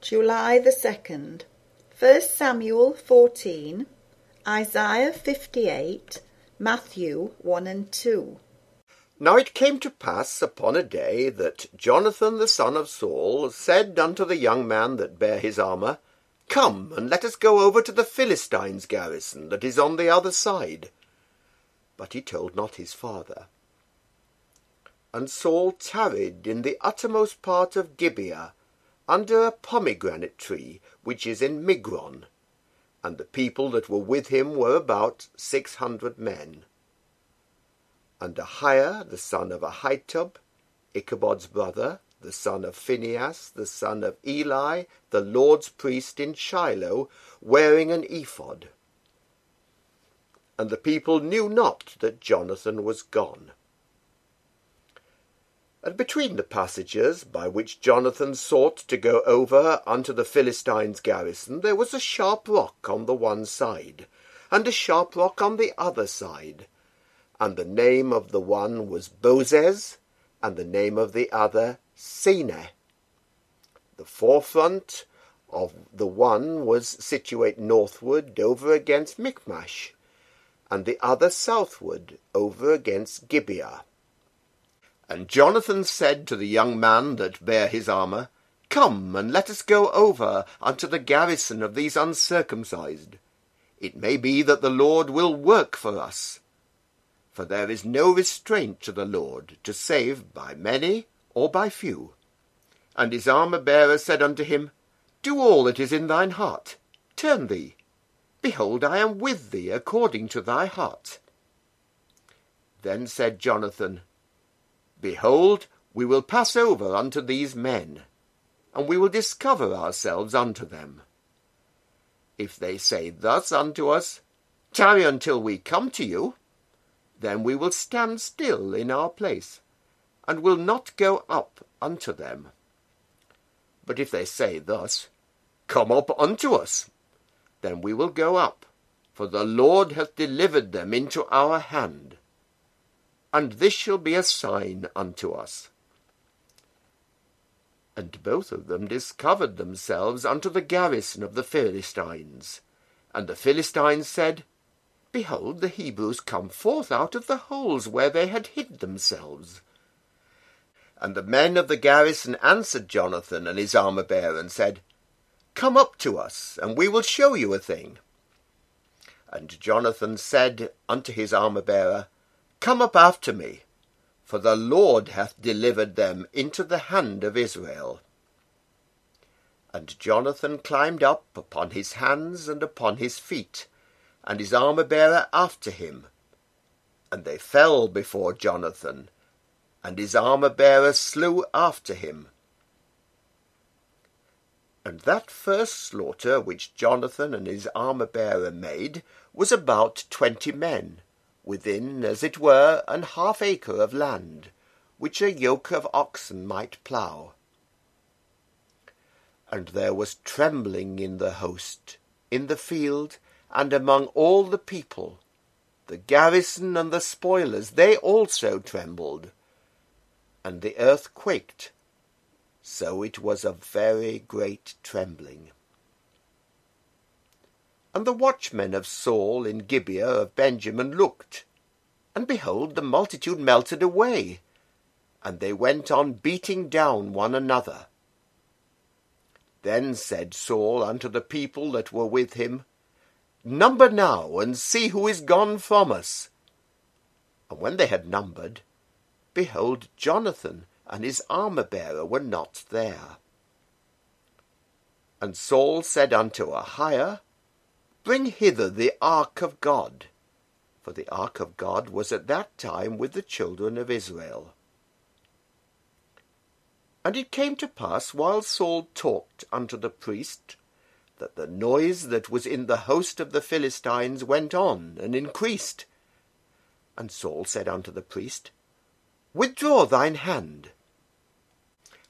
July the 2nd, 1 Samuel 14, Isaiah 58, Matthew 1 and 2. Now it came to pass upon a day that Jonathan the son of Saul said unto the young man that bare his armour, Come, and let us go over to the Philistines' garrison that is on the other side. But he told not his father. And Saul tarried in the uttermost part of Gibeah, under a pomegranate tree, which is in Migron. And the people that were with him were about six hundred men. And Ahiah the son of Ahitub, Ichabod's brother, the son of Phinehas, the son of Eli, the Lord's priest in Shiloh, wearing an ephod. And the people knew not that Jonathan was gone. And between the passages by which Jonathan sought to go over unto the Philistines' garrison there was a sharp rock on the one side, and a sharp rock on the other side. And the name of the one was Bozez, and the name of the other Seneh. The forefront of the one was situate northward over against Michmash, and the other southward over against Gibeah. And Jonathan said to the young man that bare his armour, Come, and let us go over unto the garrison of these uncircumcised. It may be that the Lord will work for us. For there is no restraint to the Lord to save by many or by few. And his armour-bearer said unto him, Do all that is in thine heart. Turn thee. Behold, I am with thee according to thy heart. Then said Jonathan, Behold, we will pass over unto these men, and we will discover ourselves unto them. If they say thus unto us, Tarry until we come to you, then we will stand still in our place, and will not go up unto them. But if they say thus, Come up unto us, then we will go up, for the Lord hath delivered them into our hand and this shall be a sign unto us. And both of them discovered themselves unto the garrison of the Philistines. And the Philistines said, Behold, the Hebrews come forth out of the holes where they had hid themselves. And the men of the garrison answered Jonathan and his armour-bearer, and said, Come up to us, and we will show you a thing. And Jonathan said unto his armour-bearer, Come up after me, for the Lord hath delivered them into the hand of Israel. And Jonathan climbed up upon his hands and upon his feet, and his armour-bearer after him. And they fell before Jonathan, and his armour-bearer slew after him. And that first slaughter which Jonathan and his armour-bearer made was about twenty men within, as it were, an half acre of land, which a yoke of oxen might plough. And there was trembling in the host, in the field, and among all the people. The garrison and the spoilers, they also trembled. And the earth quaked, so it was a very great trembling. And the watchmen of Saul in Gibeah of Benjamin looked, and behold, the multitude melted away, and they went on beating down one another. Then said Saul unto the people that were with him, Number now, and see who is gone from us. And when they had numbered, behold, Jonathan and his armour-bearer were not there. And Saul said unto Ahiah, Bring hither the ark of God. For the ark of God was at that time with the children of Israel. And it came to pass, while Saul talked unto the priest, that the noise that was in the host of the Philistines went on and increased. And Saul said unto the priest, Withdraw thine hand.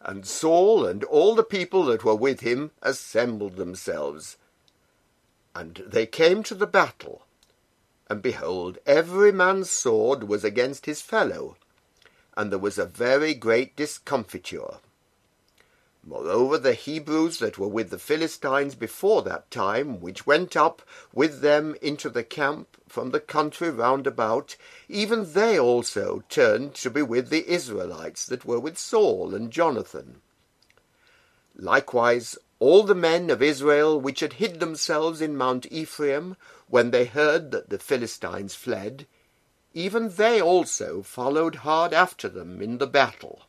And Saul and all the people that were with him assembled themselves, and they came to the battle. And behold, every man's sword was against his fellow, and there was a very great discomfiture. Moreover, the Hebrews that were with the Philistines before that time, which went up with them into the camp from the country round about, even they also turned to be with the Israelites that were with Saul and Jonathan. Likewise, all the men of Israel which had hid themselves in Mount Ephraim, when they heard that the Philistines fled, even they also followed hard after them in the battle.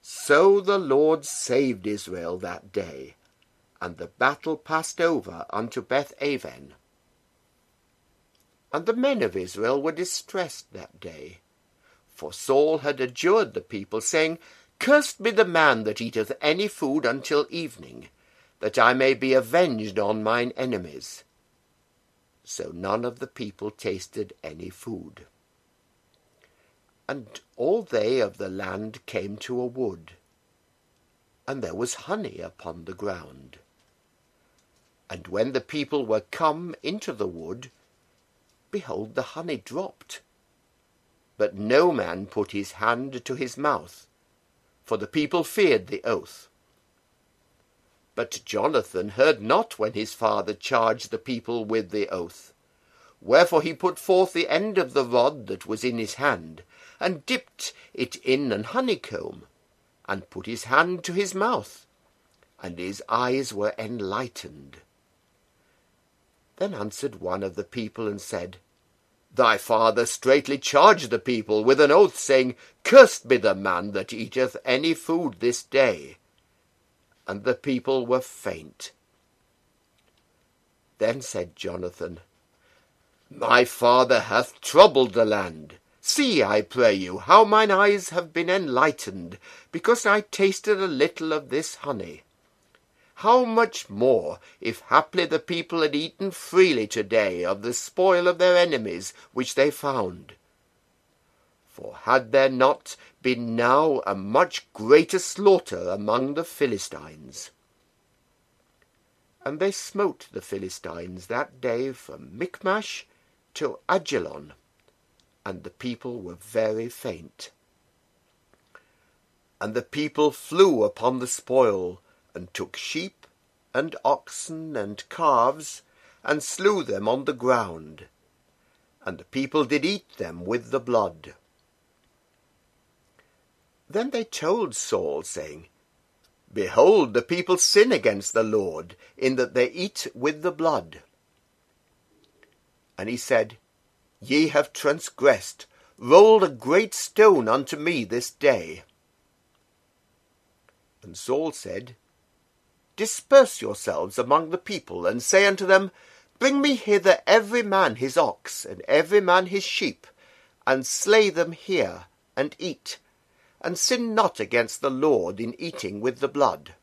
So the Lord saved Israel that day, and the battle passed over unto Beth Aven. And the men of Israel were distressed that day, for Saul had adjured the people, saying, Cursed be the man that eateth any food until evening, that I may be avenged on mine enemies. So none of the people tasted any food. And all they of the land came to a wood, and there was honey upon the ground. And when the people were come into the wood, behold, the honey dropped. But no man put his hand to his mouth, for the people feared the oath. But Jonathan heard not when his father charged the people with the oath. Wherefore he put forth the end of the rod that was in his hand, and dipped it in an honeycomb, and put his hand to his mouth, and his eyes were enlightened. Then answered one of the people and said, Thy father straitly charged the people with an oath, saying, Cursed be the man that eateth any food this day. And the people were faint. Then said Jonathan, My father hath troubled the land, See, I pray you, how mine eyes have been enlightened, because I tasted a little of this honey. How much more, if haply the people had eaten freely today of the spoil of their enemies which they found? For had there not been now a much greater slaughter among the Philistines? And they smote the Philistines that day from Michmash to Ajalon and the people were very faint. And the people flew upon the spoil, and took sheep, and oxen, and calves, and slew them on the ground. And the people did eat them with the blood. Then they told Saul, saying, Behold, the people sin against the Lord, in that they eat with the blood. And he said, Ye have transgressed, rolled a great stone unto me this day. And Saul said, Disperse yourselves among the people, and say unto them, Bring me hither every man his ox, and every man his sheep, and slay them here, and eat, and sin not against the Lord in eating with the blood.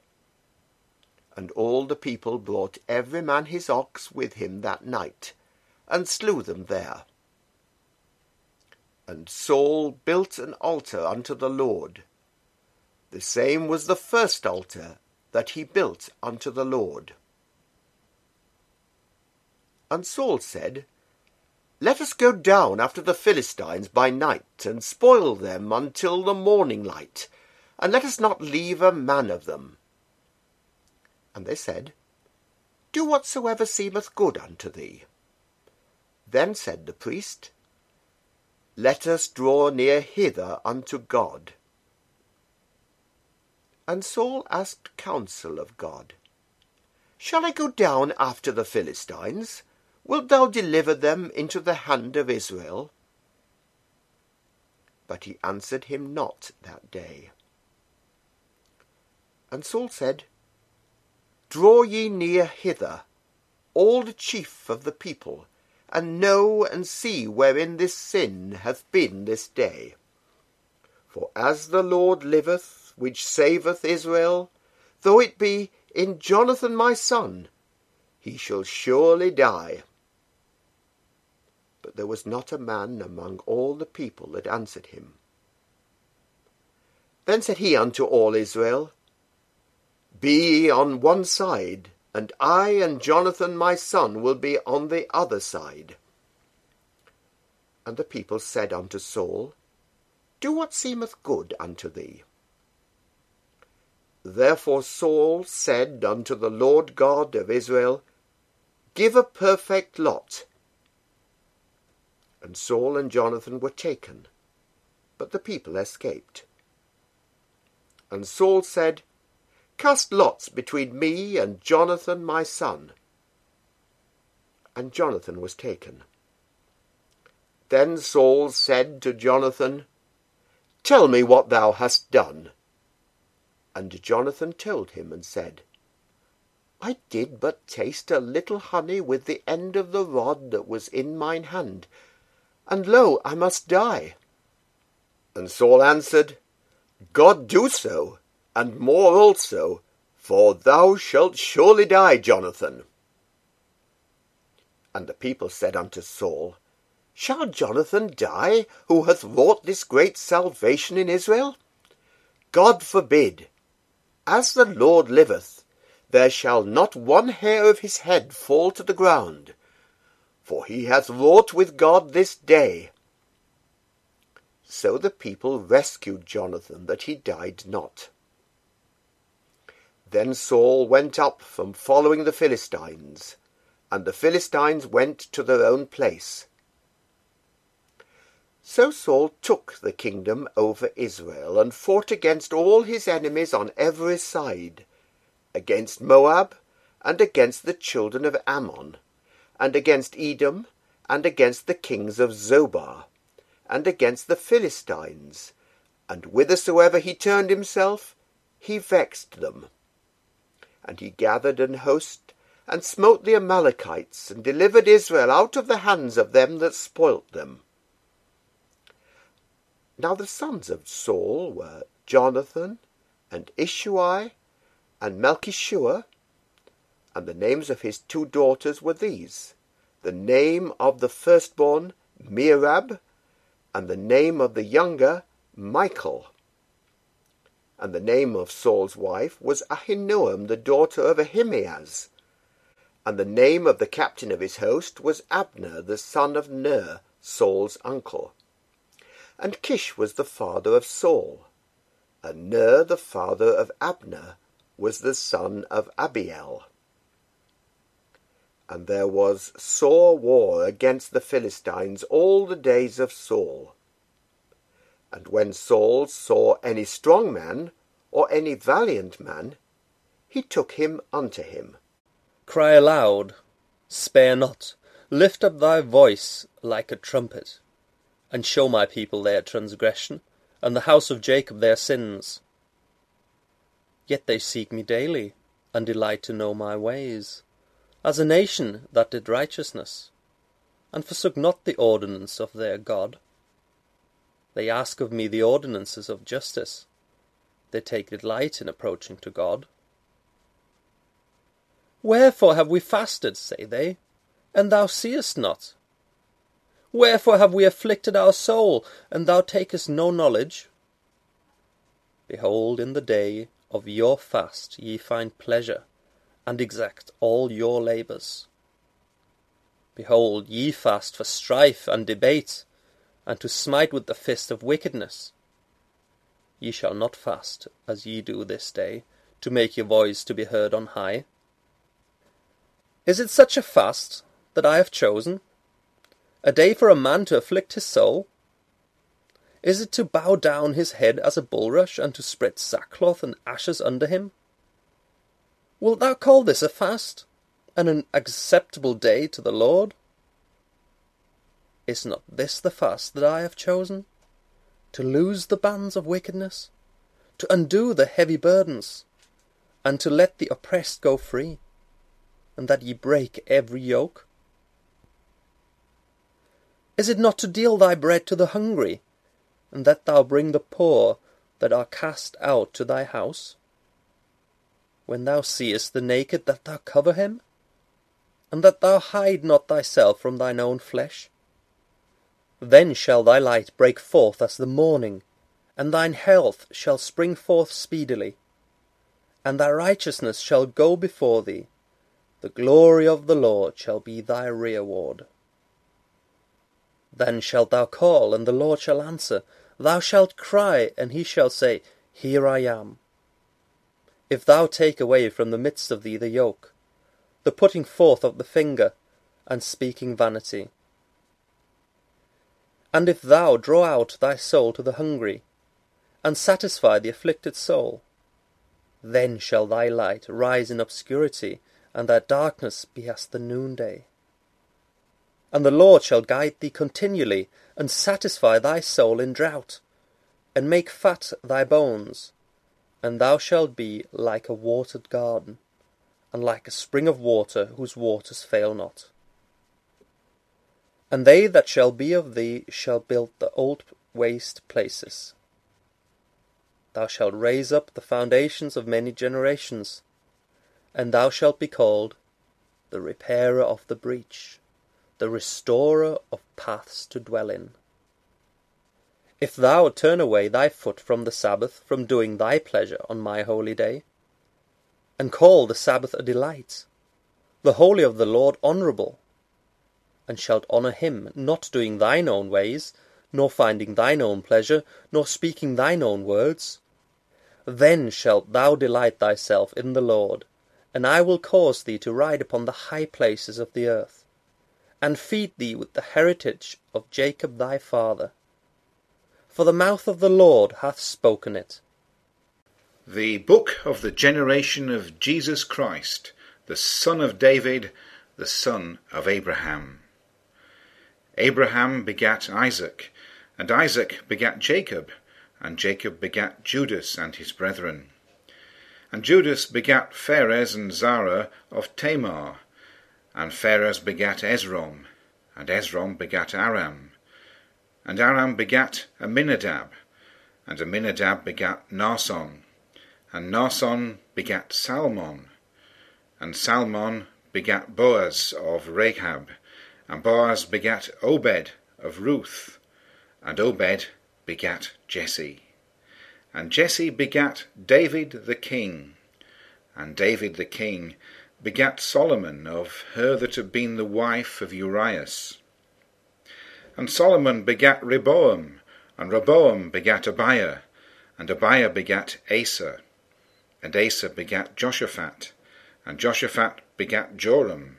And all the people brought every man his ox with him that night, and slew them there. And Saul built an altar unto the Lord. The same was the first altar that he built unto the Lord. And Saul said, Let us go down after the Philistines by night, and spoil them until the morning light, and let us not leave a man of them. And they said, Do whatsoever seemeth good unto thee. Then said the priest, let us draw near hither unto God. And Saul asked counsel of God. Shall I go down after the Philistines? Wilt thou deliver them into the hand of Israel? But he answered him not that day. And Saul said, Draw ye near hither, all the chief of the people, and know and see wherein this sin hath been this day. For as the Lord liveth, which saveth Israel, though it be in Jonathan my son, he shall surely die. But there was not a man among all the people that answered him. Then said he unto all Israel, Be ye on one side, and I and Jonathan my son will be on the other side. And the people said unto Saul, Do what seemeth good unto thee. Therefore Saul said unto the Lord God of Israel, Give a perfect lot. And Saul and Jonathan were taken, but the people escaped. And Saul said, Cast lots between me and Jonathan my son. And Jonathan was taken. Then Saul said to Jonathan, Tell me what thou hast done. And Jonathan told him and said, I did but taste a little honey with the end of the rod that was in mine hand, and lo, I must die. And Saul answered, God do so, and more also, for thou shalt surely die, Jonathan. And the people said unto Saul, Shall Jonathan die, who hath wrought this great salvation in Israel? God forbid. As the Lord liveth, there shall not one hair of his head fall to the ground, for he hath wrought with God this day. So the people rescued Jonathan, that he died not. Then Saul went up from following the Philistines, and the Philistines went to their own place. So Saul took the kingdom over Israel, and fought against all his enemies on every side, against Moab, and against the children of Ammon, and against Edom, and against the kings of Zobah, and against the Philistines, and whithersoever he turned himself, he vexed them. And he gathered an host, and smote the Amalekites, and delivered Israel out of the hands of them that spoilt them. Now the sons of Saul were Jonathan, and Ishui, and Melchishua, and the names of his two daughters were these the name of the firstborn Merab, and the name of the younger Michal. And the name of Saul's wife was Ahinoam, the daughter of Ahimaaz. And the name of the captain of his host was Abner, the son of Ner, Saul's uncle. And Kish was the father of Saul, and Ner the father of Abner was the son of Abiel. And there was sore war against the Philistines all the days of Saul. And when Saul saw any strong man, or any valiant man, he took him unto him. Cry aloud, spare not, lift up thy voice like a trumpet and show my people their transgression, and the house of Jacob their sins. Yet they seek me daily, and delight to know my ways, as a nation that did righteousness, and forsook not the ordinance of their God. They ask of me the ordinances of justice. They take delight in approaching to God. Wherefore have we fasted, say they, and thou seest not? Wherefore have we afflicted our soul, and thou takest no knowledge? Behold, in the day of your fast ye find pleasure, and exact all your labours. Behold, ye fast for strife and debate, and to smite with the fist of wickedness. Ye shall not fast, as ye do this day, to make your voice to be heard on high. Is it such a fast that I have chosen? A day for a man to afflict his soul? Is it to bow down his head as a bulrush, and to spread sackcloth and ashes under him? Wilt thou call this a fast, and an acceptable day to the Lord? Is not this the fast that I have chosen? To loose the bands of wickedness, to undo the heavy burdens, and to let the oppressed go free, and that ye break every yoke? Is it not to deal thy bread to the hungry, and that thou bring the poor that are cast out to thy house? When thou seest the naked, that thou cover him, and that thou hide not thyself from thine own flesh? Then shall thy light break forth as the morning, and thine health shall spring forth speedily, and thy righteousness shall go before thee. The glory of the Lord shall be thy reward. Then shalt thou call, and the Lord shall answer. Thou shalt cry, and he shall say, Here I am. if thou take away from the midst of thee the yoke, the putting forth of the finger, and speaking vanity. And if thou draw out thy soul to the hungry, and satisfy the afflicted soul, then shall thy light rise in obscurity, and thy darkness be as the noonday. And the Lord shall guide thee continually, and satisfy thy soul in drought, and make fat thy bones, and thou shalt be like a watered garden, and like a spring of water whose waters fail not. And they that shall be of thee shall build the old waste places. Thou shalt raise up the foundations of many generations, and thou shalt be called the repairer of the breach, the restorer of paths to dwell in. If thou turn away thy foot from the Sabbath, from doing thy pleasure on my holy day, and call the Sabbath a delight, the holy of the Lord honourable, and shalt honour him, not doing thine own ways, nor finding thine own pleasure, nor speaking thine own words, then shalt thou delight thyself in the Lord, and I will cause thee to ride upon the high places of the earth, and feed thee with the heritage of Jacob thy father. For the mouth of the Lord hath spoken it. The book of the generation of Jesus Christ, the son of David, the son of Abraham. Abraham begat Isaac, and Isaac begat Jacob, and Jacob begat Judas and his brethren. And Judas begat Phares and Zara of Tamar, and Phares begat Esrom, and Esrom begat Aram, and Aram begat Amminadab, and Amminadab begat Naasson, and Naasson begat Salmon, and Salmon begat Boaz of Rahab, and Boaz begat Obed of Ruth, and Obed begat Jesse. And Jesse begat David the king, and David the king begat Solomon of her that had been the wife of Urias. And Solomon begat Rehoboam, and Rehoboam begat Abia, and Abia begat Asa, and Asa begat Joshaphat, and Joshaphat begat Joram,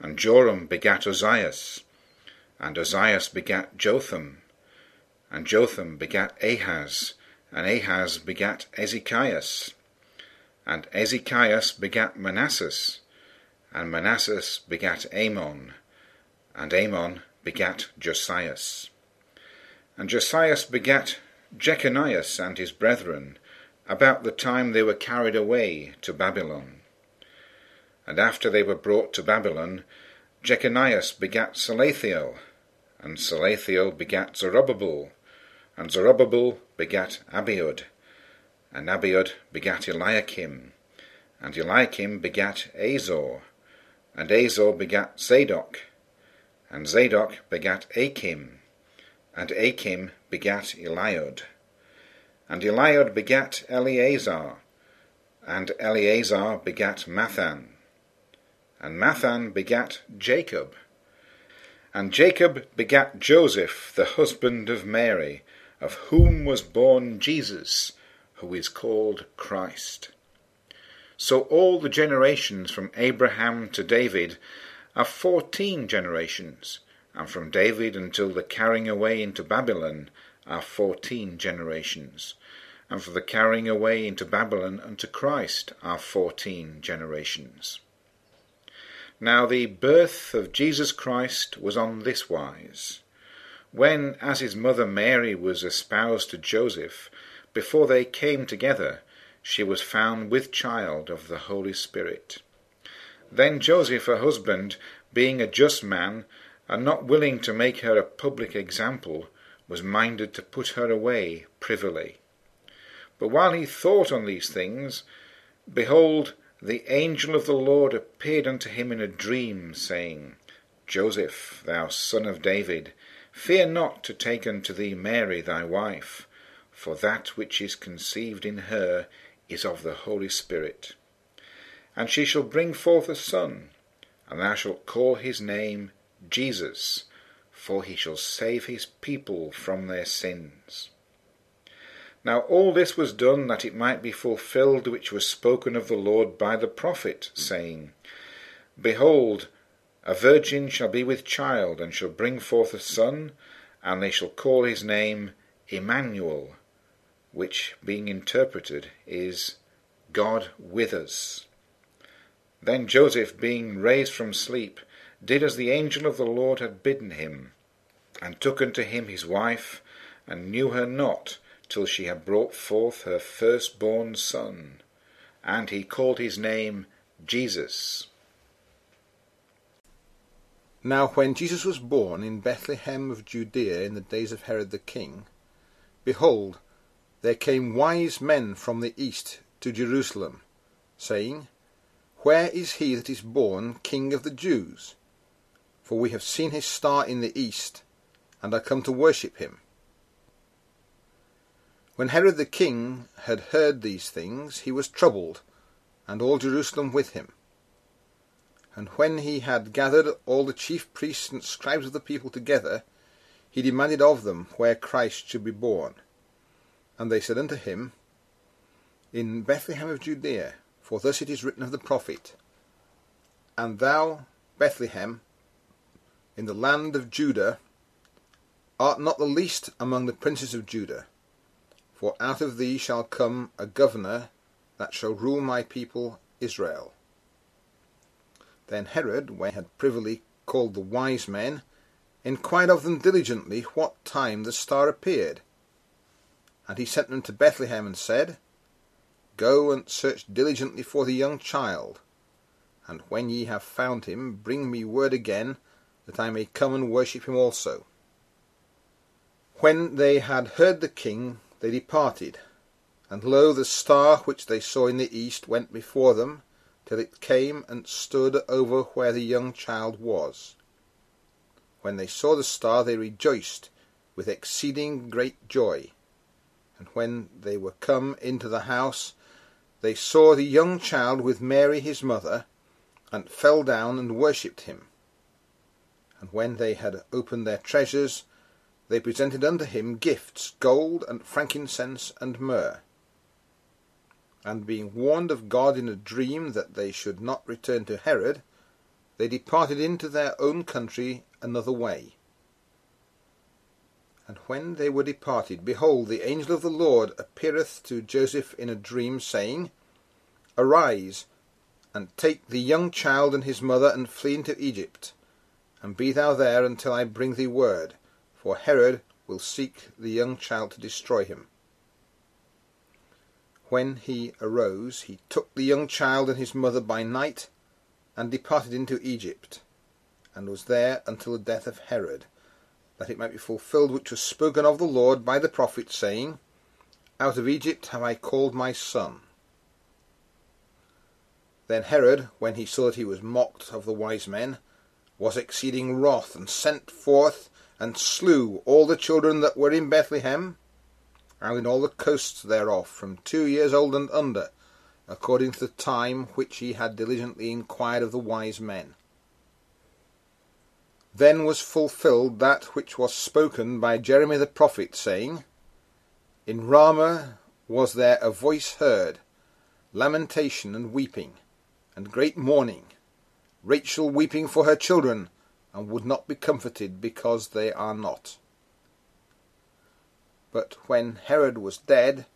and Joram begat Ozias, and Ozias begat Jotham, and Jotham begat Ahaz, and Ahaz begat Ezekias, and Ezekias begat Manasses, and Manasses begat Amon, and Amon begat Josias. And Josias begat Jeconias and his brethren, about the time they were carried away to Babylon. And after they were brought to Babylon, Jeconias begat Salathiel, and Salathiel begat Zerubbabel, and Zerubbabel begat Abiud, and Abiud begat Eliakim, and Eliakim begat Azor, and Azor begat Zadok, and Zadok begat Achim, and Achim begat Eliud, and Eliud begat Eleazar, and Eleazar begat Matthan, and Matthan begat Jacob, and Jacob begat Joseph, the husband of Mary, of whom was born Jesus, who is called Christ. So all the generations from Abraham to David are fourteen generations, and from David until the carrying away into Babylon are fourteen generations, and for the carrying away into Babylon unto Christ are fourteen generations. Now the birth of Jesus Christ was on this wise. When, as his mother Mary was espoused to Joseph, before they came together, she was found with child of the Holy Spirit. Then Joseph, her husband, being a just man, and not willing to make her a public example, was minded to put her away privily. But while he thought on these things, behold, the angel of the Lord appeared unto him in a dream, saying, Joseph, thou son of David, Fear not to take unto thee Mary thy wife, for that which is conceived in her is of the Holy Spirit. And she shall bring forth a son, and thou shalt call his name Jesus, for he shall save his people from their sins. Now all this was done that it might be fulfilled which was spoken of the Lord by the prophet, saying, Behold, a virgin shall be with child, and shall bring forth a son, and they shall call his name Emmanuel, which, being interpreted, is God with us. Then Joseph, being raised from sleep, did as the angel of the Lord had bidden him, and took unto him his wife, and knew her not till she had brought forth her firstborn son, and he called his name Jesus. Now when Jesus was born in Bethlehem of Judea in the days of Herod the king, behold, there came wise men from the east to Jerusalem, saying, Where is he that is born King of the Jews? For we have seen his star in the east, and are come to worship him. When Herod the king had heard these things, he was troubled, and all Jerusalem with him. And when he had gathered all the chief priests and scribes of the people together, he demanded of them where Christ should be born. And they said unto him, In Bethlehem of Judea, for thus it is written of the prophet, And thou, Bethlehem, in the land of Judah, art not the least among the princes of Judah, for out of thee shall come a governor that shall rule my people Israel. Then Herod, when he had privily called the wise men, inquired of them diligently what time the star appeared. And he sent them to Bethlehem, and said, Go and search diligently for the young child, and when ye have found him, bring me word again, that I may come and worship him also. When they had heard the king, they departed, and lo, the star which they saw in the east went before them, till it came and stood over where the young child was. When they saw the star, they rejoiced with exceeding great joy. And when they were come into the house, they saw the young child with Mary his mother, and fell down and worshipped him. And when they had opened their treasures, they presented unto him gifts, gold, and frankincense, and myrrh and being warned of God in a dream that they should not return to Herod, they departed into their own country another way. And when they were departed, behold, the angel of the Lord appeareth to Joseph in a dream, saying, Arise, and take the young child and his mother, and flee into Egypt, and be thou there until I bring thee word, for Herod will seek the young child to destroy him. When he arose, he took the young child and his mother by night, and departed into Egypt, and was there until the death of Herod, that it might be fulfilled which was spoken of the Lord by the prophet, saying, Out of Egypt have I called my son. Then Herod, when he saw that he was mocked of the wise men, was exceeding wroth, and sent forth and slew all the children that were in Bethlehem and in all the coasts thereof, from two years old and under, according to the time which he had diligently inquired of the wise men. Then was fulfilled that which was spoken by Jeremy the prophet, saying, In Ramah was there a voice heard, lamentation and weeping, and great mourning, Rachel weeping for her children, and would not be comforted because they are not. But when Herod was dead,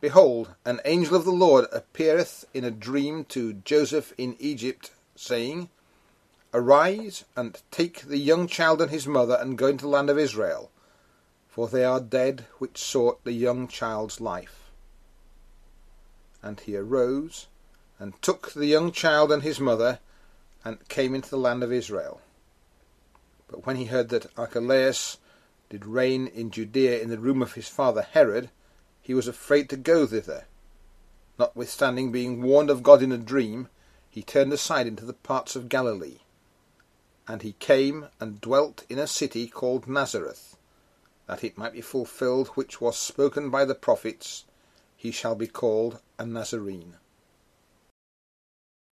behold, an angel of the Lord appeareth in a dream to Joseph in Egypt, saying, Arise, and take the young child and his mother, and go into the land of Israel, for they are dead which sought the young child's life. And he arose, and took the young child and his mother, and came into the land of Israel. But when he heard that Archelaus did reign in Judea in the room of his father Herod, he was afraid to go thither. Notwithstanding being warned of God in a dream, he turned aside into the parts of Galilee. And he came and dwelt in a city called Nazareth, that it might be fulfilled which was spoken by the prophets, he shall be called a Nazarene.